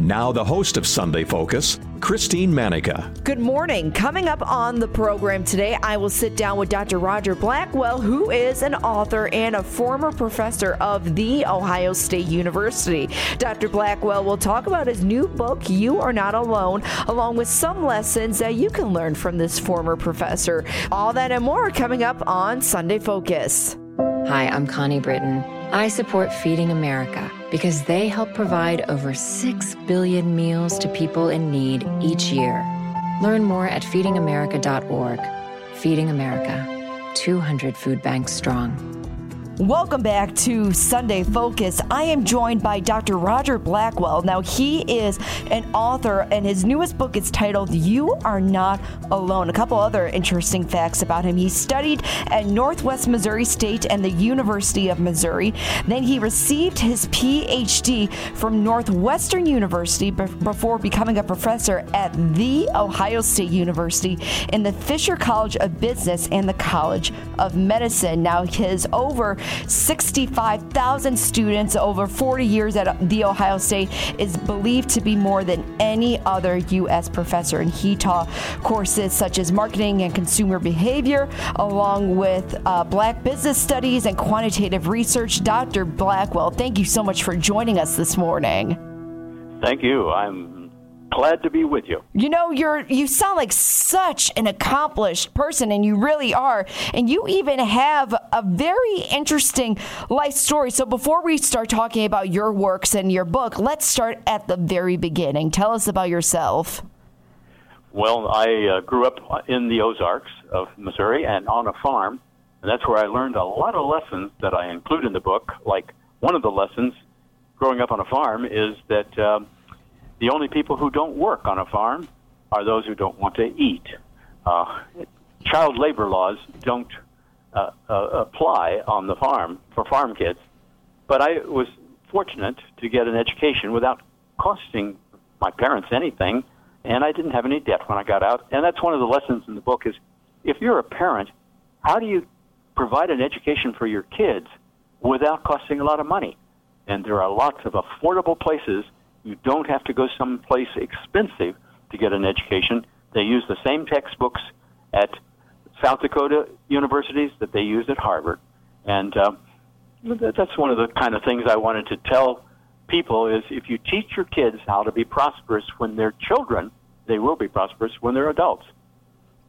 Now, the host of Sunday Focus, Christine Manica. Good morning. Coming up on the program today, I will sit down with Dr. Roger Blackwell, who is an author and a former professor of The Ohio State University. Dr. Blackwell will talk about his new book, You Are Not Alone, along with some lessons that you can learn from this former professor. All that and more coming up on Sunday Focus. Hi, I'm Connie Britton. I support Feeding America because they help provide over 6 billion meals to people in need each year. Learn more at feedingamerica.org. Feeding America, 200 food banks strong. Welcome back to Sunday Focus. I am joined by Dr. Roger Blackwell. Now, he is an author, and his newest book is titled You Are Not Alone. A couple other interesting facts about him. He studied at Northwest Missouri State and the University of Missouri. Then he received his PhD from Northwestern University before becoming a professor at The Ohio State University in the Fisher College of Business and the College of Medicine. Now, his over 65,000 students over 40 years at The Ohio State is believed to be more than any other U.S. professor. And he taught courses such as marketing and consumer behavior, along with uh, black business studies and quantitative research. Dr. Blackwell, thank you so much for joining us this morning. Thank you. I'm glad to be with you. You know, you're you sound like such an accomplished person and you really are. And you even have a very interesting life story. So before we start talking about your works and your book, let's start at the very beginning. Tell us about yourself. Well, I uh, grew up in the Ozarks of Missouri and on a farm. And that's where I learned a lot of lessons that I include in the book. Like one of the lessons growing up on a farm is that um, the only people who don't work on a farm are those who don't want to eat. Uh, child labor laws don't uh, uh, apply on the farm for farm kids, but I was fortunate to get an education without costing my parents anything, and I didn't have any debt when I got out. And that's one of the lessons in the book is if you're a parent, how do you provide an education for your kids without costing a lot of money? And there are lots of affordable places you don't have to go someplace expensive to get an education. They use the same textbooks at South Dakota universities that they use at Harvard. And uh, that's one of the kind of things I wanted to tell people is if you teach your kids how to be prosperous when they're children, they will be prosperous when they're adults.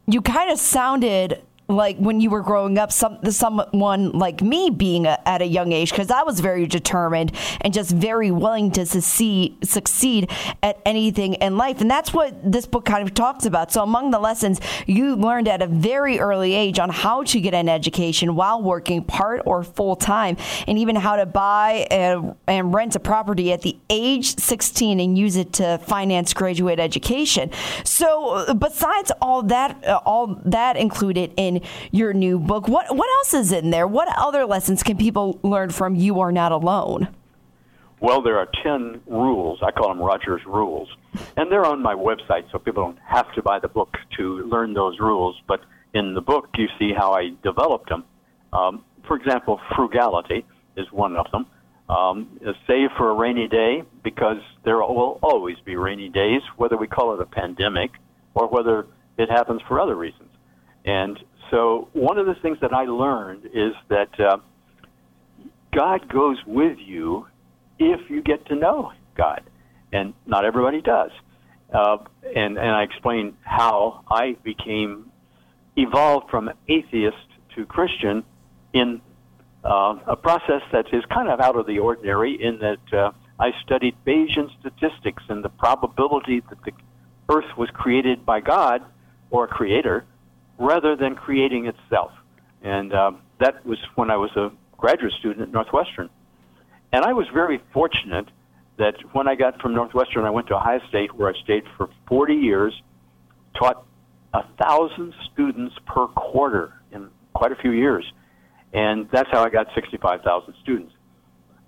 You kind of sounded like when you were growing up, some someone like me being a, at a young age, because I was very determined and just very willing to succeed succeed at anything in life, and that's what this book kind of talks about. So, among the lessons you learned at a very early age on how to get an education while working part or full time, and even how to buy a, and rent a property at the age 16 and use it to finance graduate education. So, besides all that, uh, all that included in your new book. What what else is in there? What other lessons can people learn from You Are Not Alone? Well, there are 10 rules. I call them Rogers rules. And they're on my website, so people don't have to buy the book to learn those rules. But in the book, you see how I developed them. Um, for example, frugality is one of them. Um, save for a rainy day because there will always be rainy days, whether we call it a pandemic or whether it happens for other reasons. And so one of the things that I learned is that uh, God goes with you if you get to know God, and not everybody does. Uh, and and I explained how I became evolved from atheist to Christian in uh, a process that is kind of out of the ordinary. In that uh, I studied Bayesian statistics and the probability that the Earth was created by God or a creator rather than creating itself. And uh, that was when I was a graduate student at Northwestern. And I was very fortunate that when I got from Northwestern, I went to Ohio State, where I stayed for 40 years, taught a thousand students per quarter in quite a few years. And that's how I got 65,000 students.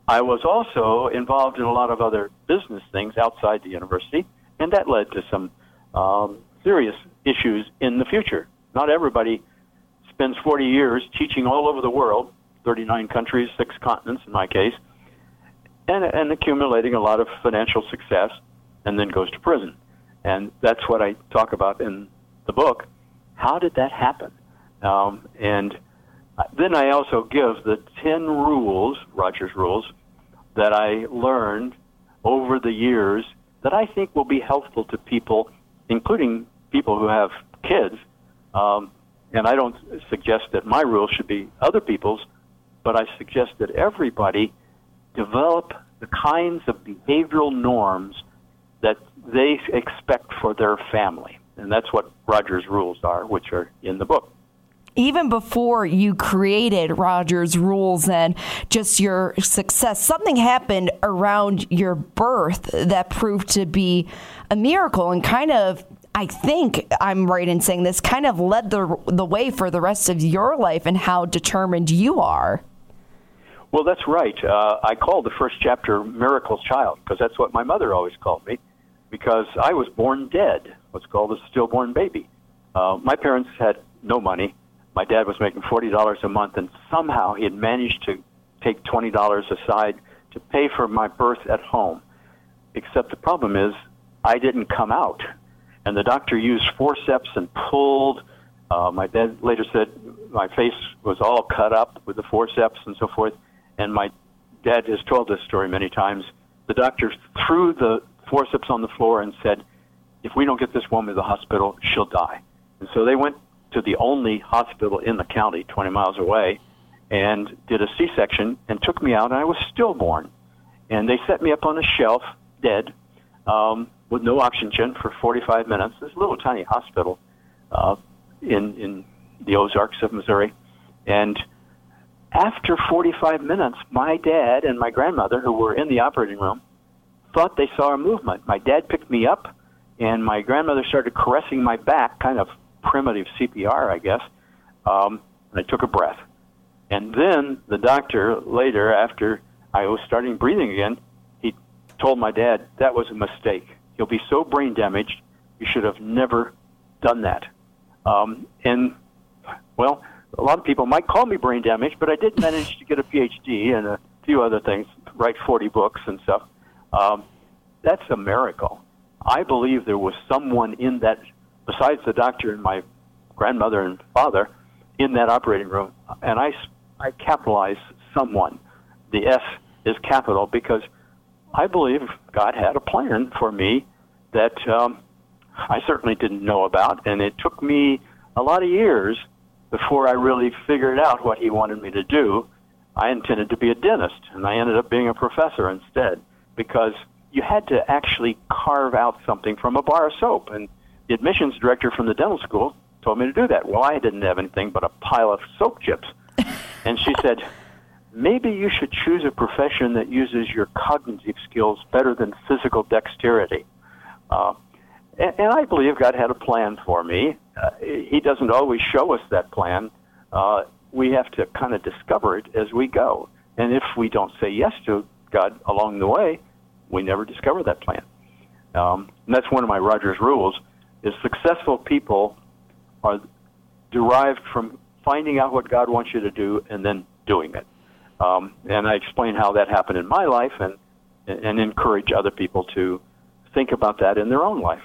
I was also involved in a lot of other business things outside the university, and that led to some um, serious issues in the future. Not everybody spends 40 years teaching all over the world, 39 countries, six continents in my case, and, and accumulating a lot of financial success, and then goes to prison. And that's what I talk about in the book. How did that happen? Um, and then I also give the 10 rules, Rogers rules, that I learned over the years that I think will be helpful to people, including people who have kids. Um, and I don't suggest that my rules should be other people's, but I suggest that everybody develop the kinds of behavioral norms that they expect for their family. And that's what Rogers' rules are, which are in the book even before you created Rogers Rules and just your success, something happened around your birth that proved to be a miracle and kind of I think I'm right in saying this kind of led the the way for the rest of your life and how determined you are. Well, that's right. Uh, I called the first chapter "Miracle Child" because that's what my mother always called me, because I was born dead, what's called a stillborn baby. Uh, my parents had no money. My dad was making forty dollars a month, and somehow he had managed to take twenty dollars aside to pay for my birth at home. Except the problem is, I didn't come out and the doctor used forceps and pulled. Uh, my dad later said my face was all cut up with the forceps and so forth. And my dad has told this story many times. The doctor threw the forceps on the floor and said, "If we don't get this woman to the hospital, she'll die." And so they went to the only hospital in the county, 20 miles away, and did a C-section and took me out. And I was stillborn, and they set me up on a shelf, dead. Um, with no oxygen for 45 minutes. This little tiny hospital uh, in in the Ozarks of Missouri, and after 45 minutes, my dad and my grandmother, who were in the operating room, thought they saw a movement. My dad picked me up, and my grandmother started caressing my back, kind of primitive CPR, I guess. Um, and I took a breath. And then the doctor, later, after I was starting breathing again, he told my dad that was a mistake. You'll be so brain damaged, you should have never done that. Um, and, well, a lot of people might call me brain damaged, but I did manage to get a PhD and a few other things, write 40 books and stuff. Um, that's a miracle. I believe there was someone in that, besides the doctor and my grandmother and father, in that operating room. And I, I capitalize someone. The S is capital because I believe God had a plan for me that um, I certainly didn't know about, and it took me a lot of years before I really figured out what He wanted me to do. I intended to be a dentist, and I ended up being a professor instead because you had to actually carve out something from a bar of soap. And the admissions director from the dental school told me to do that. Well, I didn't have anything but a pile of soap chips. And she said, maybe you should choose a profession that uses your cognitive skills better than physical dexterity. Uh, and, and I believe God had a plan for me. Uh, he doesn't always show us that plan. Uh, we have to kind of discover it as we go. And if we don't say yes to God along the way, we never discover that plan. Um, and that's one of my Rogers rules: is successful people are derived from finding out what God wants you to do and then doing it. Um, and I explain how that happened in my life and, and encourage other people to think about that in their own life.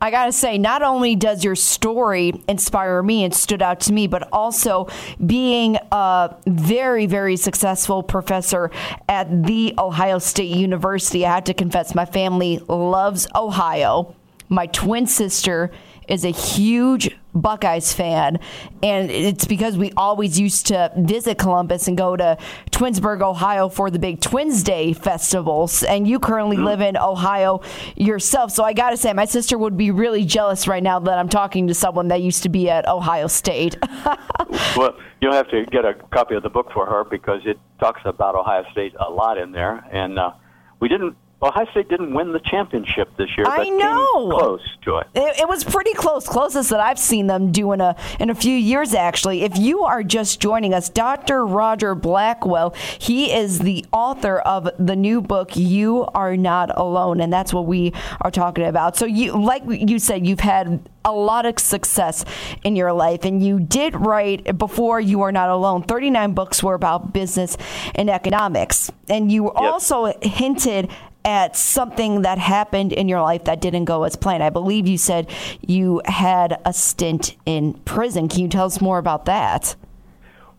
I got to say, not only does your story inspire me and stood out to me, but also being a very, very successful professor at The Ohio State University. I have to confess, my family loves Ohio. My twin sister is a huge Buckeyes fan, and it's because we always used to visit Columbus and go to Twinsburg, Ohio for the big Twins Day festivals. And you currently live in Ohio yourself, so I got to say, my sister would be really jealous right now that I'm talking to someone that used to be at Ohio State. well, you'll have to get a copy of the book for her because it talks about Ohio State a lot in there, and uh, we didn't Ohio State didn't win the championship this year. I know. close to it. it. it. was pretty close, closest that I've seen them do in a in a few years. Actually, if you are just joining us, Dr. Roger Blackwell, he is the author of the new book "You Are Not Alone," and that's what we are talking about. So, you like you said, you've had a lot of success in your life, and you did write before "You Are Not Alone." Thirty nine books were about business and economics, and you yep. also hinted at something that happened in your life that didn't go as planned. I believe you said you had a stint in prison. Can you tell us more about that?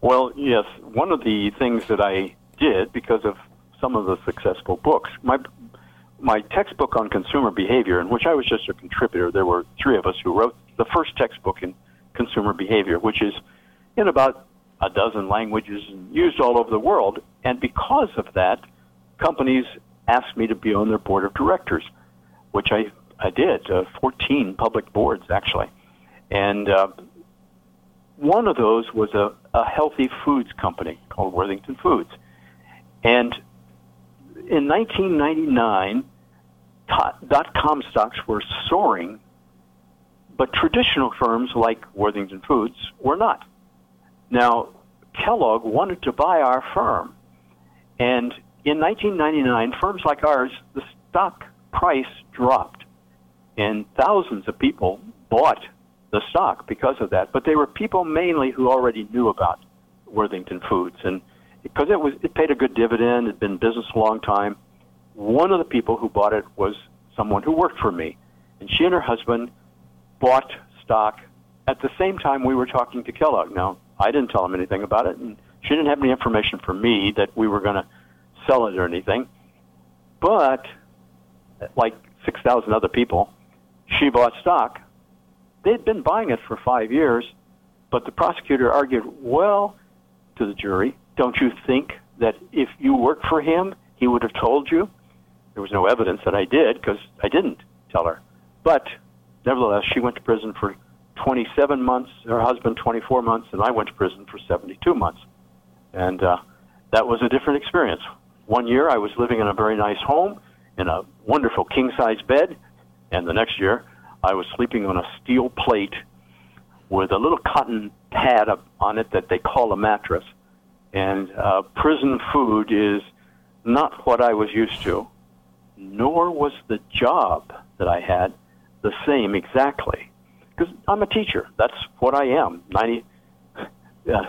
Well, yes. One of the things that I did because of some of the successful books, my my textbook on consumer behavior, in which I was just a contributor, there were three of us who wrote the first textbook in consumer behavior, which is in about a dozen languages and used all over the world. And because of that, companies asked me to be on their board of directors, which I, I did, uh, 14 public boards actually. And uh, one of those was a, a healthy foods company called Worthington Foods. And in 1999, dot com stocks were soaring, but traditional firms like Worthington Foods were not. Now, Kellogg wanted to buy our firm, and in 1999, firms like ours, the stock price dropped, and thousands of people bought the stock because of that. But they were people mainly who already knew about Worthington Foods, and because it was it paid a good dividend, had been in business a long time. One of the people who bought it was someone who worked for me, and she and her husband bought stock at the same time we were talking to Kellogg. Now, I didn't tell them anything about it, and she didn't have any information for me that we were going to sell it or anything. But, like 6,000 other people, she bought stock. They'd been buying it for five years, but the prosecutor argued, well, to the jury, don't you think that if you worked for him, he would have told you? There was no evidence that I did because I didn't tell her. But nevertheless, she went to prison for 27 months, her husband 24 months, and I went to prison for 72 months. And uh, that was a different experience. One year I was living in a very nice home in a wonderful king size bed, and the next year I was sleeping on a steel plate with a little cotton pad on it that they call a mattress. And uh, prison food is not what I was used to, nor was the job that I had the same exactly. Because I'm a teacher. That's what I am. 90 uh,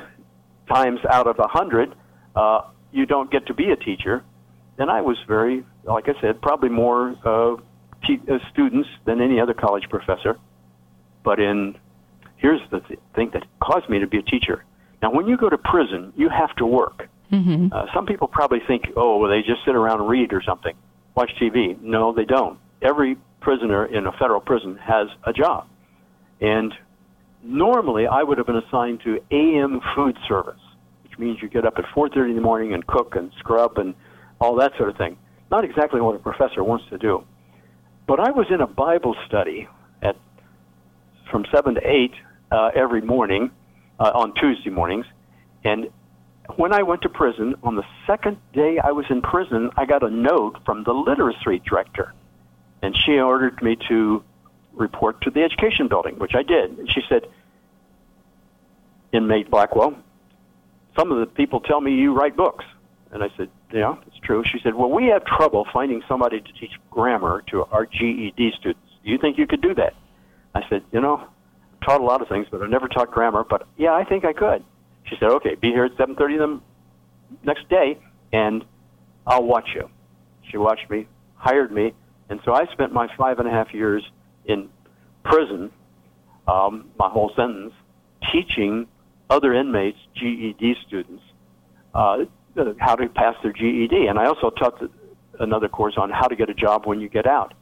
times out of a 100, uh, you don't get to be a teacher. And I was very, like I said, probably more uh, te- uh, students than any other college professor. But in here's the th- thing that caused me to be a teacher. Now, when you go to prison, you have to work. Mm-hmm. Uh, some people probably think, oh, well, they just sit around and read or something, watch TV. No, they don't. Every prisoner in a federal prison has a job. And normally, I would have been assigned to AM food service means you get up at 4:30 in the morning and cook and scrub and all that sort of thing. Not exactly what a professor wants to do. But I was in a Bible study at from seven to eight uh, every morning uh, on Tuesday mornings, and when I went to prison on the second day I was in prison, I got a note from the literacy director, and she ordered me to report to the education building, which I did. And she said, "Inmate Blackwell, some of the people tell me you write books. And I said, yeah, it's true. She said, well, we have trouble finding somebody to teach grammar to our GED students. Do you think you could do that? I said, you know, I've taught a lot of things, but I've never taught grammar. But yeah, I think I could. She said, okay, be here at 7:30 the next day, and I'll watch you. She watched me, hired me, and so I spent my five and a half years in prison, um, my whole sentence, teaching other inmates, GED students, uh, how to pass their GED. And I also taught another course on how to get a job when you get out.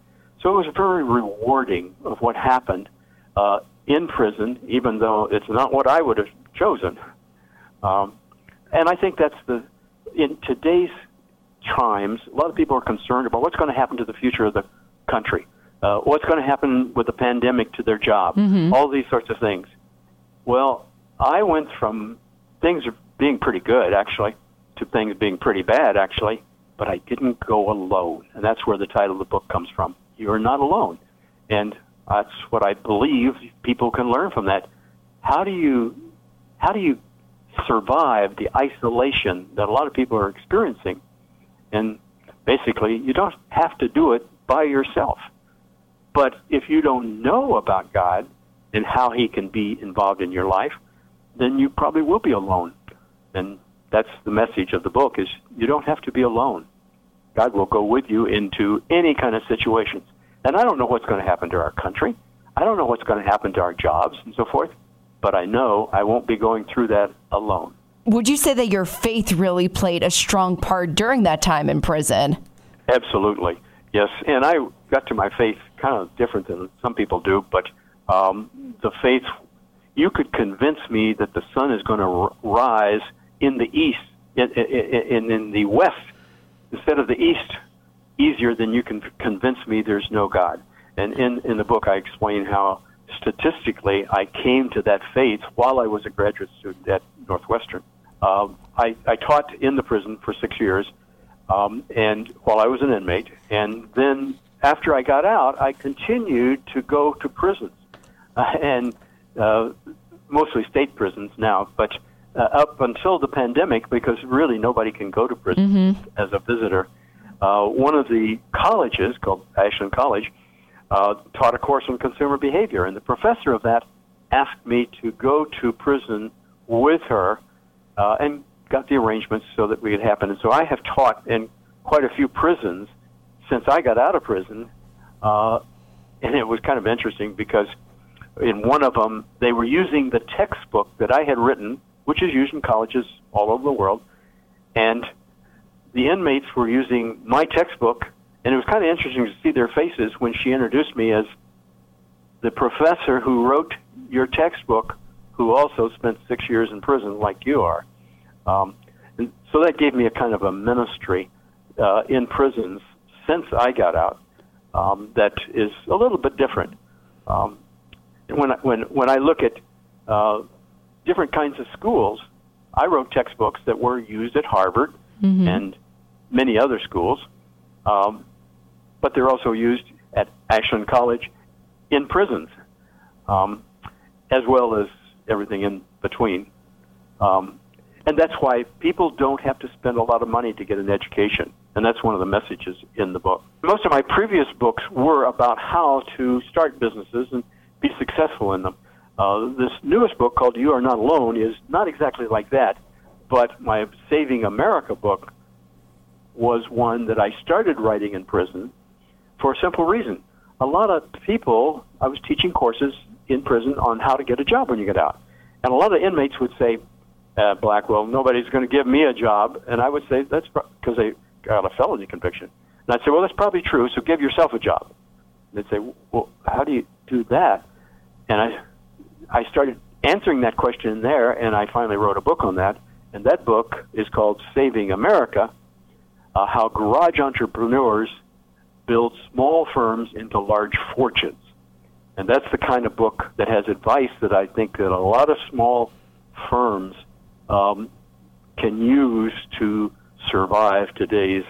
So it was very rewarding of what happened uh, in prison, even though it's not what I would have chosen. Um, and I think that's the in today's times. A lot of people are concerned about what's going to happen to the future of the country. Uh, what's going to happen with the pandemic to their job? Mm-hmm. All these sorts of things. Well, I went from things being pretty good, actually, to things being pretty bad, actually, but I didn't go alone. And that's where the title of the book comes from. You're not alone. And that's what I believe people can learn from that. How do you how do you survive the isolation that a lot of people are experiencing? And basically, you don't have to do it by yourself. But if you don't know about God and how he can be involved in your life, then you probably will be alone. And that's the message of the book is you don't have to be alone. God will go with you into any kind of situations. And I don't know what's going to happen to our country. I don't know what's going to happen to our jobs and so forth, but I know I won't be going through that alone. Would you say that your faith really played a strong part during that time in prison? Absolutely, yes. And I got to my faith kind of different than some people do, but um, the faith, you could convince me that the sun is going to r- rise in the east, in, in, in the west, instead of the east, easier than you can convince me there's no God. And in, in the book, I explain how statistically I came to that faith while I was a graduate student at Northwestern. Um, I, I taught in the prison for six years, um, and while I was an inmate, and then after I got out, I continued to go to prisons, uh, and uh, mostly state prisons now, but uh, up until the pandemic, because really nobody can go to prison mm-hmm. as a visitor. Uh, one of the colleges, called Ashland College, uh, taught a course on consumer behavior, and the professor of that asked me to go to prison with her uh, and got the arrangements so that we could happen. And so I have taught in quite a few prisons since I got out of prison, uh, and it was kind of interesting because in one of them they were using the textbook that I had written, which is used in colleges all over the world, and the inmates were using my textbook, and it was kind of interesting to see their faces when she introduced me as the professor who wrote your textbook, who also spent six years in prison like you are. Um, and so that gave me a kind of a ministry uh, in prisons since I got out um, that is a little bit different. Um, when I, when when I look at uh, different kinds of schools, I wrote textbooks that were used at Harvard mm-hmm. and many other schools, um, but they're also used at Ashland College in prisons, um, as well as everything in between. Um, and that's why people don't have to spend a lot of money to get an education. And that's one of the messages in the book. Most of my previous books were about how to start businesses and be successful in them. Uh, this newest book called You Are Not Alone is not exactly like that, but my Saving America book was one that I started writing in prison for a simple reason. A lot of people, I was teaching courses in prison on how to get a job when you get out. And a lot of inmates would say, uh, Blackwell, nobody's going to give me a job. And I would say, that's because they got a felony conviction. And I'd say, well, that's probably true, so give yourself a job. And they'd say, well, how do you do that? And I, I started answering that question there, and I finally wrote a book on that. And that book is called Saving America uh, How Garage Entrepreneurs Build Small Firms into Large Fortunes. And that's the kind of book that has advice that I think that a lot of small firms um, can use to survive today's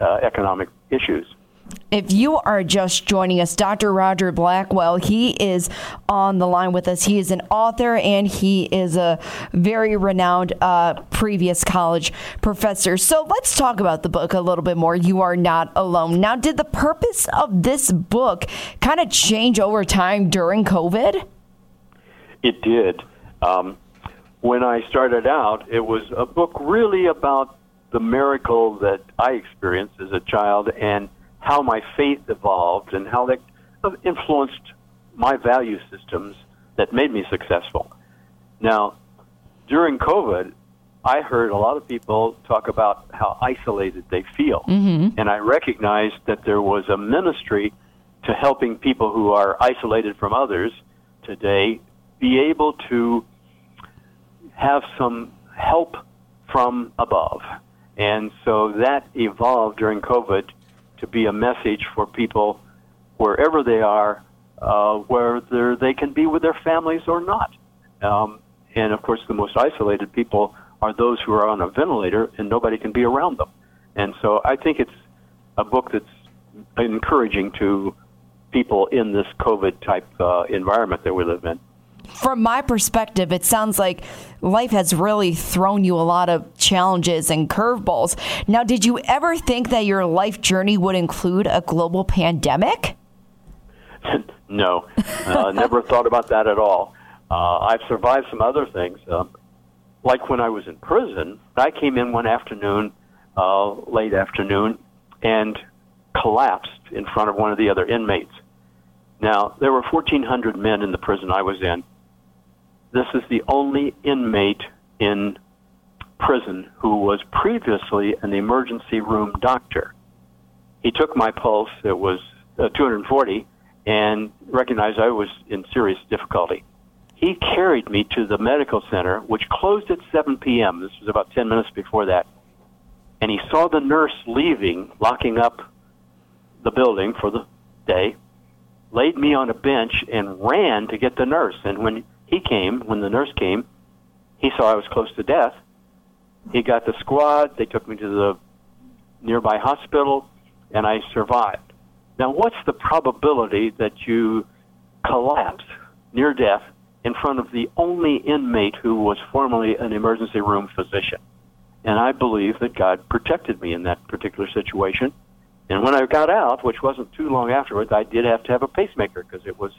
uh, economic issues. If you are just joining us, Dr. Roger Blackwell, he is on the line with us. He is an author and he is a very renowned uh, previous college professor. So let's talk about the book a little bit more. You are not alone. Now, did the purpose of this book kind of change over time during COVID? It did. Um, when I started out, it was a book really about the miracle that I experienced as a child and how my faith evolved and how that influenced my value systems that made me successful. Now, during COVID, I heard a lot of people talk about how isolated they feel. Mm-hmm. And I recognized that there was a ministry to helping people who are isolated from others today be able to have some help from above. And so that evolved during COVID to be a message for people wherever they are, uh, whether they can be with their families or not. Um, and of course, the most isolated people are those who are on a ventilator and nobody can be around them. And so I think it's a book that's encouraging to people in this COVID type uh, environment that we live in. From my perspective, it sounds like life has really thrown you a lot of challenges and curveballs. Now, did you ever think that your life journey would include a global pandemic? no, uh, never thought about that at all. Uh, I've survived some other things. Uh, like when I was in prison, I came in one afternoon, uh, late afternoon, and collapsed in front of one of the other inmates. Now, there were 1,400 men in the prison I was in. This is the only inmate in prison who was previously an emergency room doctor. He took my pulse, it was uh, 240, and recognized I was in serious difficulty. He carried me to the medical center, which closed at 7 p.m. This was about 10 minutes before that. And he saw the nurse leaving, locking up the building for the day, laid me on a bench, and ran to get the nurse. And when he came, when the nurse came, he saw I was close to death. He got the squad. They took me to the nearby hospital, and I survived. Now, what's the probability that you collapse near death in front of the only inmate who was formerly an emergency room physician? And I believe that God protected me in that particular situation. And when I got out, which wasn't too long afterwards, I did have to have a pacemaker because it was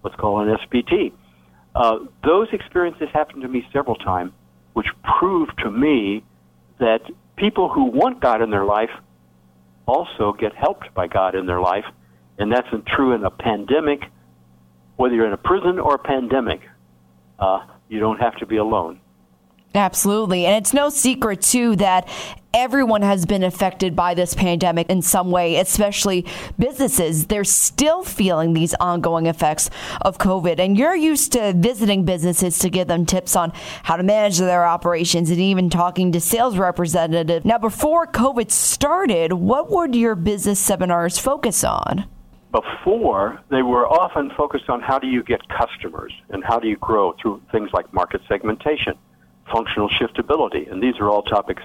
what's called an SVT. Uh, those experiences happened to me several times, which proved to me that people who want God in their life also get helped by God in their life. And that's true in a pandemic, whether you're in a prison or a pandemic. Uh, you don't have to be alone. Absolutely. And it's no secret, too, that everyone has been affected by this pandemic in some way, especially businesses. They're still feeling these ongoing effects of COVID. And you're used to visiting businesses to give them tips on how to manage their operations and even talking to sales representatives. Now, before COVID started, what would your business seminars focus on? Before, they were often focused on how do you get customers and how do you grow through things like market segmentation functional shiftability. And these are all topics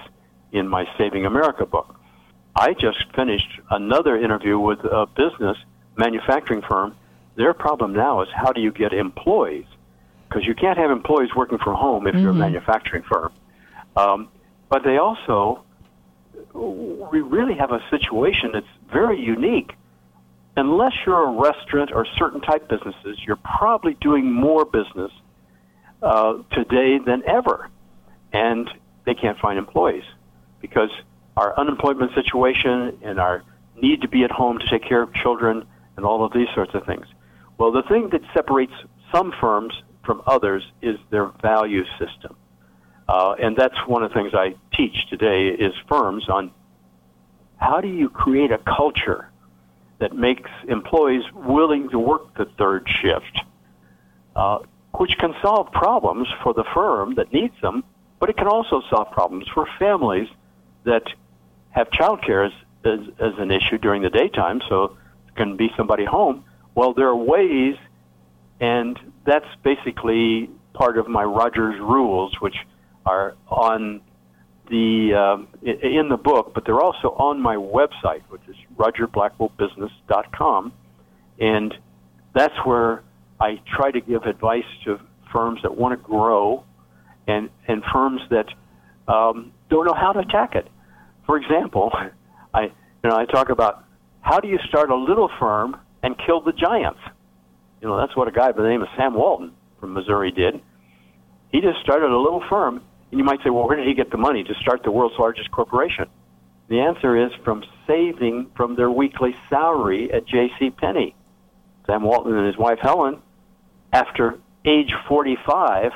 in my Saving America book. I just finished another interview with a business manufacturing firm. Their problem now is how do you get employees? Because you can't have employees working from home if mm-hmm. you're a mm-hmm. manufacturing firm. Um, but they also, we really have a situation that's very unique. Unless you're a restaurant or certain type businesses, you're probably doing more business uh, today than ever and they can't find employees because our unemployment situation and our need to be at home to take care of children and all of these sorts of things. Well, the thing that separates some firms from others is their value system. Uh, and that's one of the things I teach today is firms on how do you create a culture that makes employees willing to work the third shift, uh, which can solve problems for the firm that needs them but it can also solve problems for families that have childcare as, as, as an issue during the daytime, so it can be somebody home. Well, there are ways, and that's basically part of my Rogers rules, which are on the uh, in the book, but they're also on my website, which is rogerblackwellbusiness.com, and that's where I try to give advice to firms that want to grow and, and firms that um, don't know how to attack it. For example, I, you know, I talk about how do you start a little firm and kill the giants? You know, that's what a guy by the name of Sam Walton from Missouri did. He just started a little firm, and you might say, well, where did he get the money to start the world's largest corporation? The answer is from saving from their weekly salary at J.C. Penney. Sam Walton and his wife Helen, after age 45,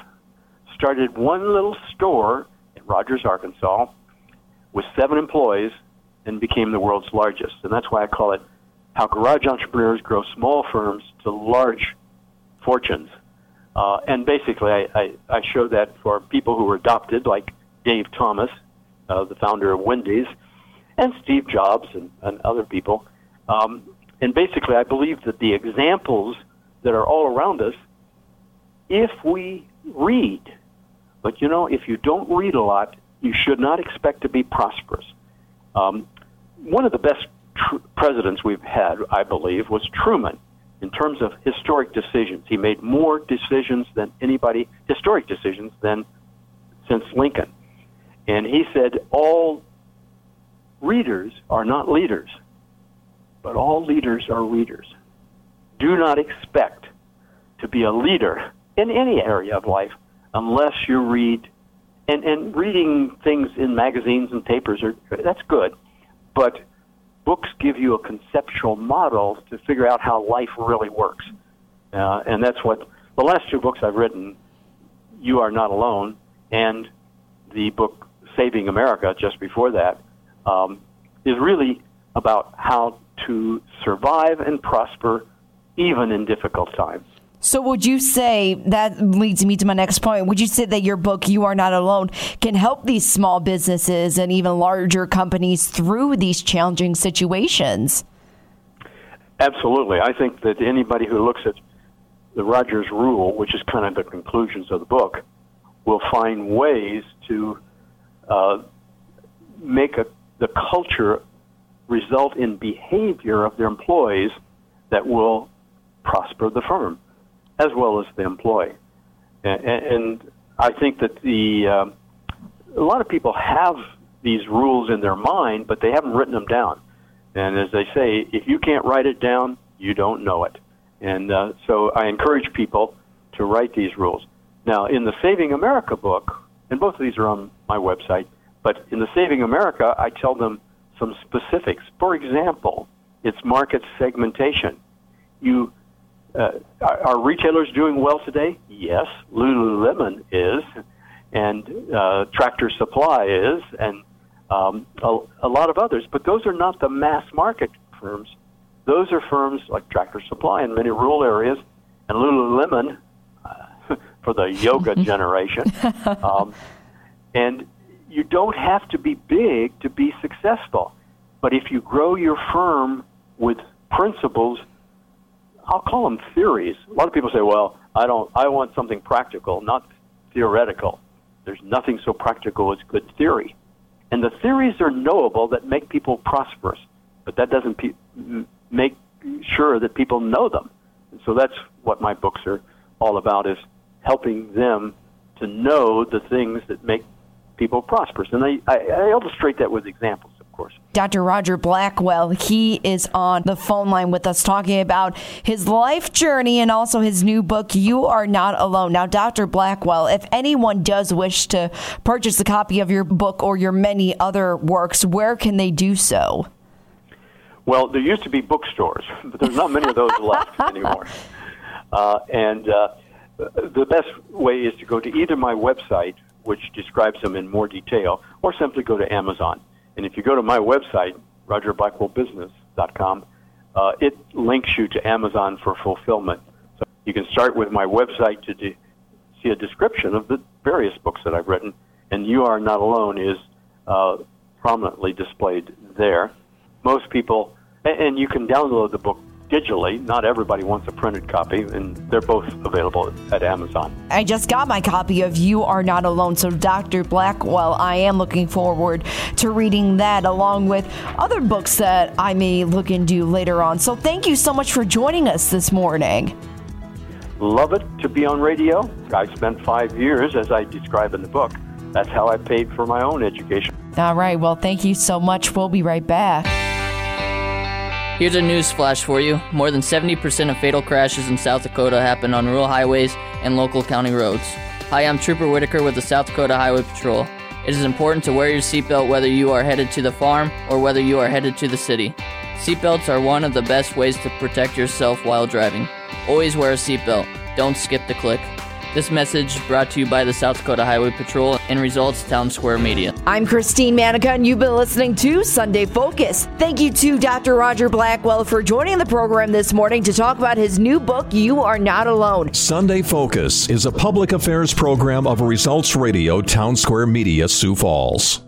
started one little store in Rogers, Arkansas, with seven employees, and became the world's largest. And that's why I call it how garage entrepreneurs grow small firms to large fortunes. Uh, and basically, I, I, I show that for people who were adopted, like Dave Thomas, uh, the founder of Wendy's, and Steve Jobs and, and other people. Um, and basically, I believe that the examples that are all around us, if we read but you know, if you don't read a lot, you should not expect to be prosperous. Um, one of the best tr- presidents we've had, I believe, was Truman in terms of historic decisions. He made more decisions than anybody, historic decisions, than since Lincoln. And he said, all readers are not leaders, but all leaders are readers. Do not expect to be a leader in any area of life unless you read and and reading things in magazines and papers are that's good but books give you a conceptual model to figure out how life really works. Uh, and that's what the last two books I've written you are not alone and the book saving America just before that um, is really about how to survive and prosper even in difficult times so, would you say that leads me to my next point? Would you say that your book, You Are Not Alone, can help these small businesses and even larger companies through these challenging situations? Absolutely. I think that anybody who looks at the Rogers Rule, which is kind of the conclusions of the book, will find ways to uh, make a, the culture result in behavior of their employees that will prosper the firm as well as the employee. And, and I think that the um, a lot of people have these rules in their mind, but they haven't written them down. And as they say, if you can't write it down, you don't know it. And uh, so I encourage people to write these rules. Now, in the Saving America book, and both of these are on my website, but in the Saving America, I tell them some specifics. For example, it's market segmentation. You uh, are, are, retailers doing well today? Yes, Lululemon is, and uh, Tractor Supply is, and um, a, a lot of others. But those are not the mass market firms. Those are firms like Tractor Supply in many rural areas, and Lululemon uh, for the yoga generation. Um, and you don't have to be big to be successful. But if you grow your firm with principles I'll call them theories. A lot of people say, "Well, I don't. I want something practical, not theoretical." There's nothing so practical as good theory, and the theories are knowable that make people prosperous, but that doesn't pe- make sure that people know them. And so that's what my books are all about: is helping them to know the things that make people prosperous. And I, I, I illustrate that with examples course. Dr. Roger Blackwell, he is on the phone line with us talking about his life journey and also his new book, You Are Not Alone. Now, Dr. Blackwell, if anyone does wish to purchase a copy of your book or your many other works, where can they do so? Well, there used to be bookstores, but there's not many of those left anymore. Uh, and uh, the best way is to go to either my website, which describes them in more detail, or simply go to Amazon. And if you go to my website, rogerblackwellbusiness.com, uh, it links you to Amazon for fulfillment. So you can start with my website to de- see a description of the various books that I've written, and You Are Not Alone is uh, prominently displayed there. Most people, and, and you can download the book digitally. Not everybody wants a printed copy, and they're both available at Amazon. I just got my copy of You Are Not Alone. So, Dr. Blackwell, I am looking forward to reading that along with other books that I may look into later on. So, thank you so much for joining us this morning. Love it to be on radio. I spent five years, as I describe in the book. That's how I paid for my own education. All right. Well, thank you so much. We'll be right back. Here's a news flash for you. More than 70% of fatal crashes in South Dakota happen on rural highways and local county roads. Hi, I'm Trooper Whitaker with the South Dakota Highway Patrol. It is important to wear your seatbelt whether you are headed to the farm or whether you are headed to the city. Seatbelts are one of the best ways to protect yourself while driving. Always wear a seatbelt. Don't skip the click. This message brought to you by the South Dakota Highway Patrol and Results Town Square Media. I'm Christine Manica, and you've been listening to Sunday Focus. Thank you to Dr. Roger Blackwell for joining the program this morning to talk about his new book, You Are Not Alone. Sunday Focus is a public affairs program of Results Radio Town Square Media, Sioux Falls.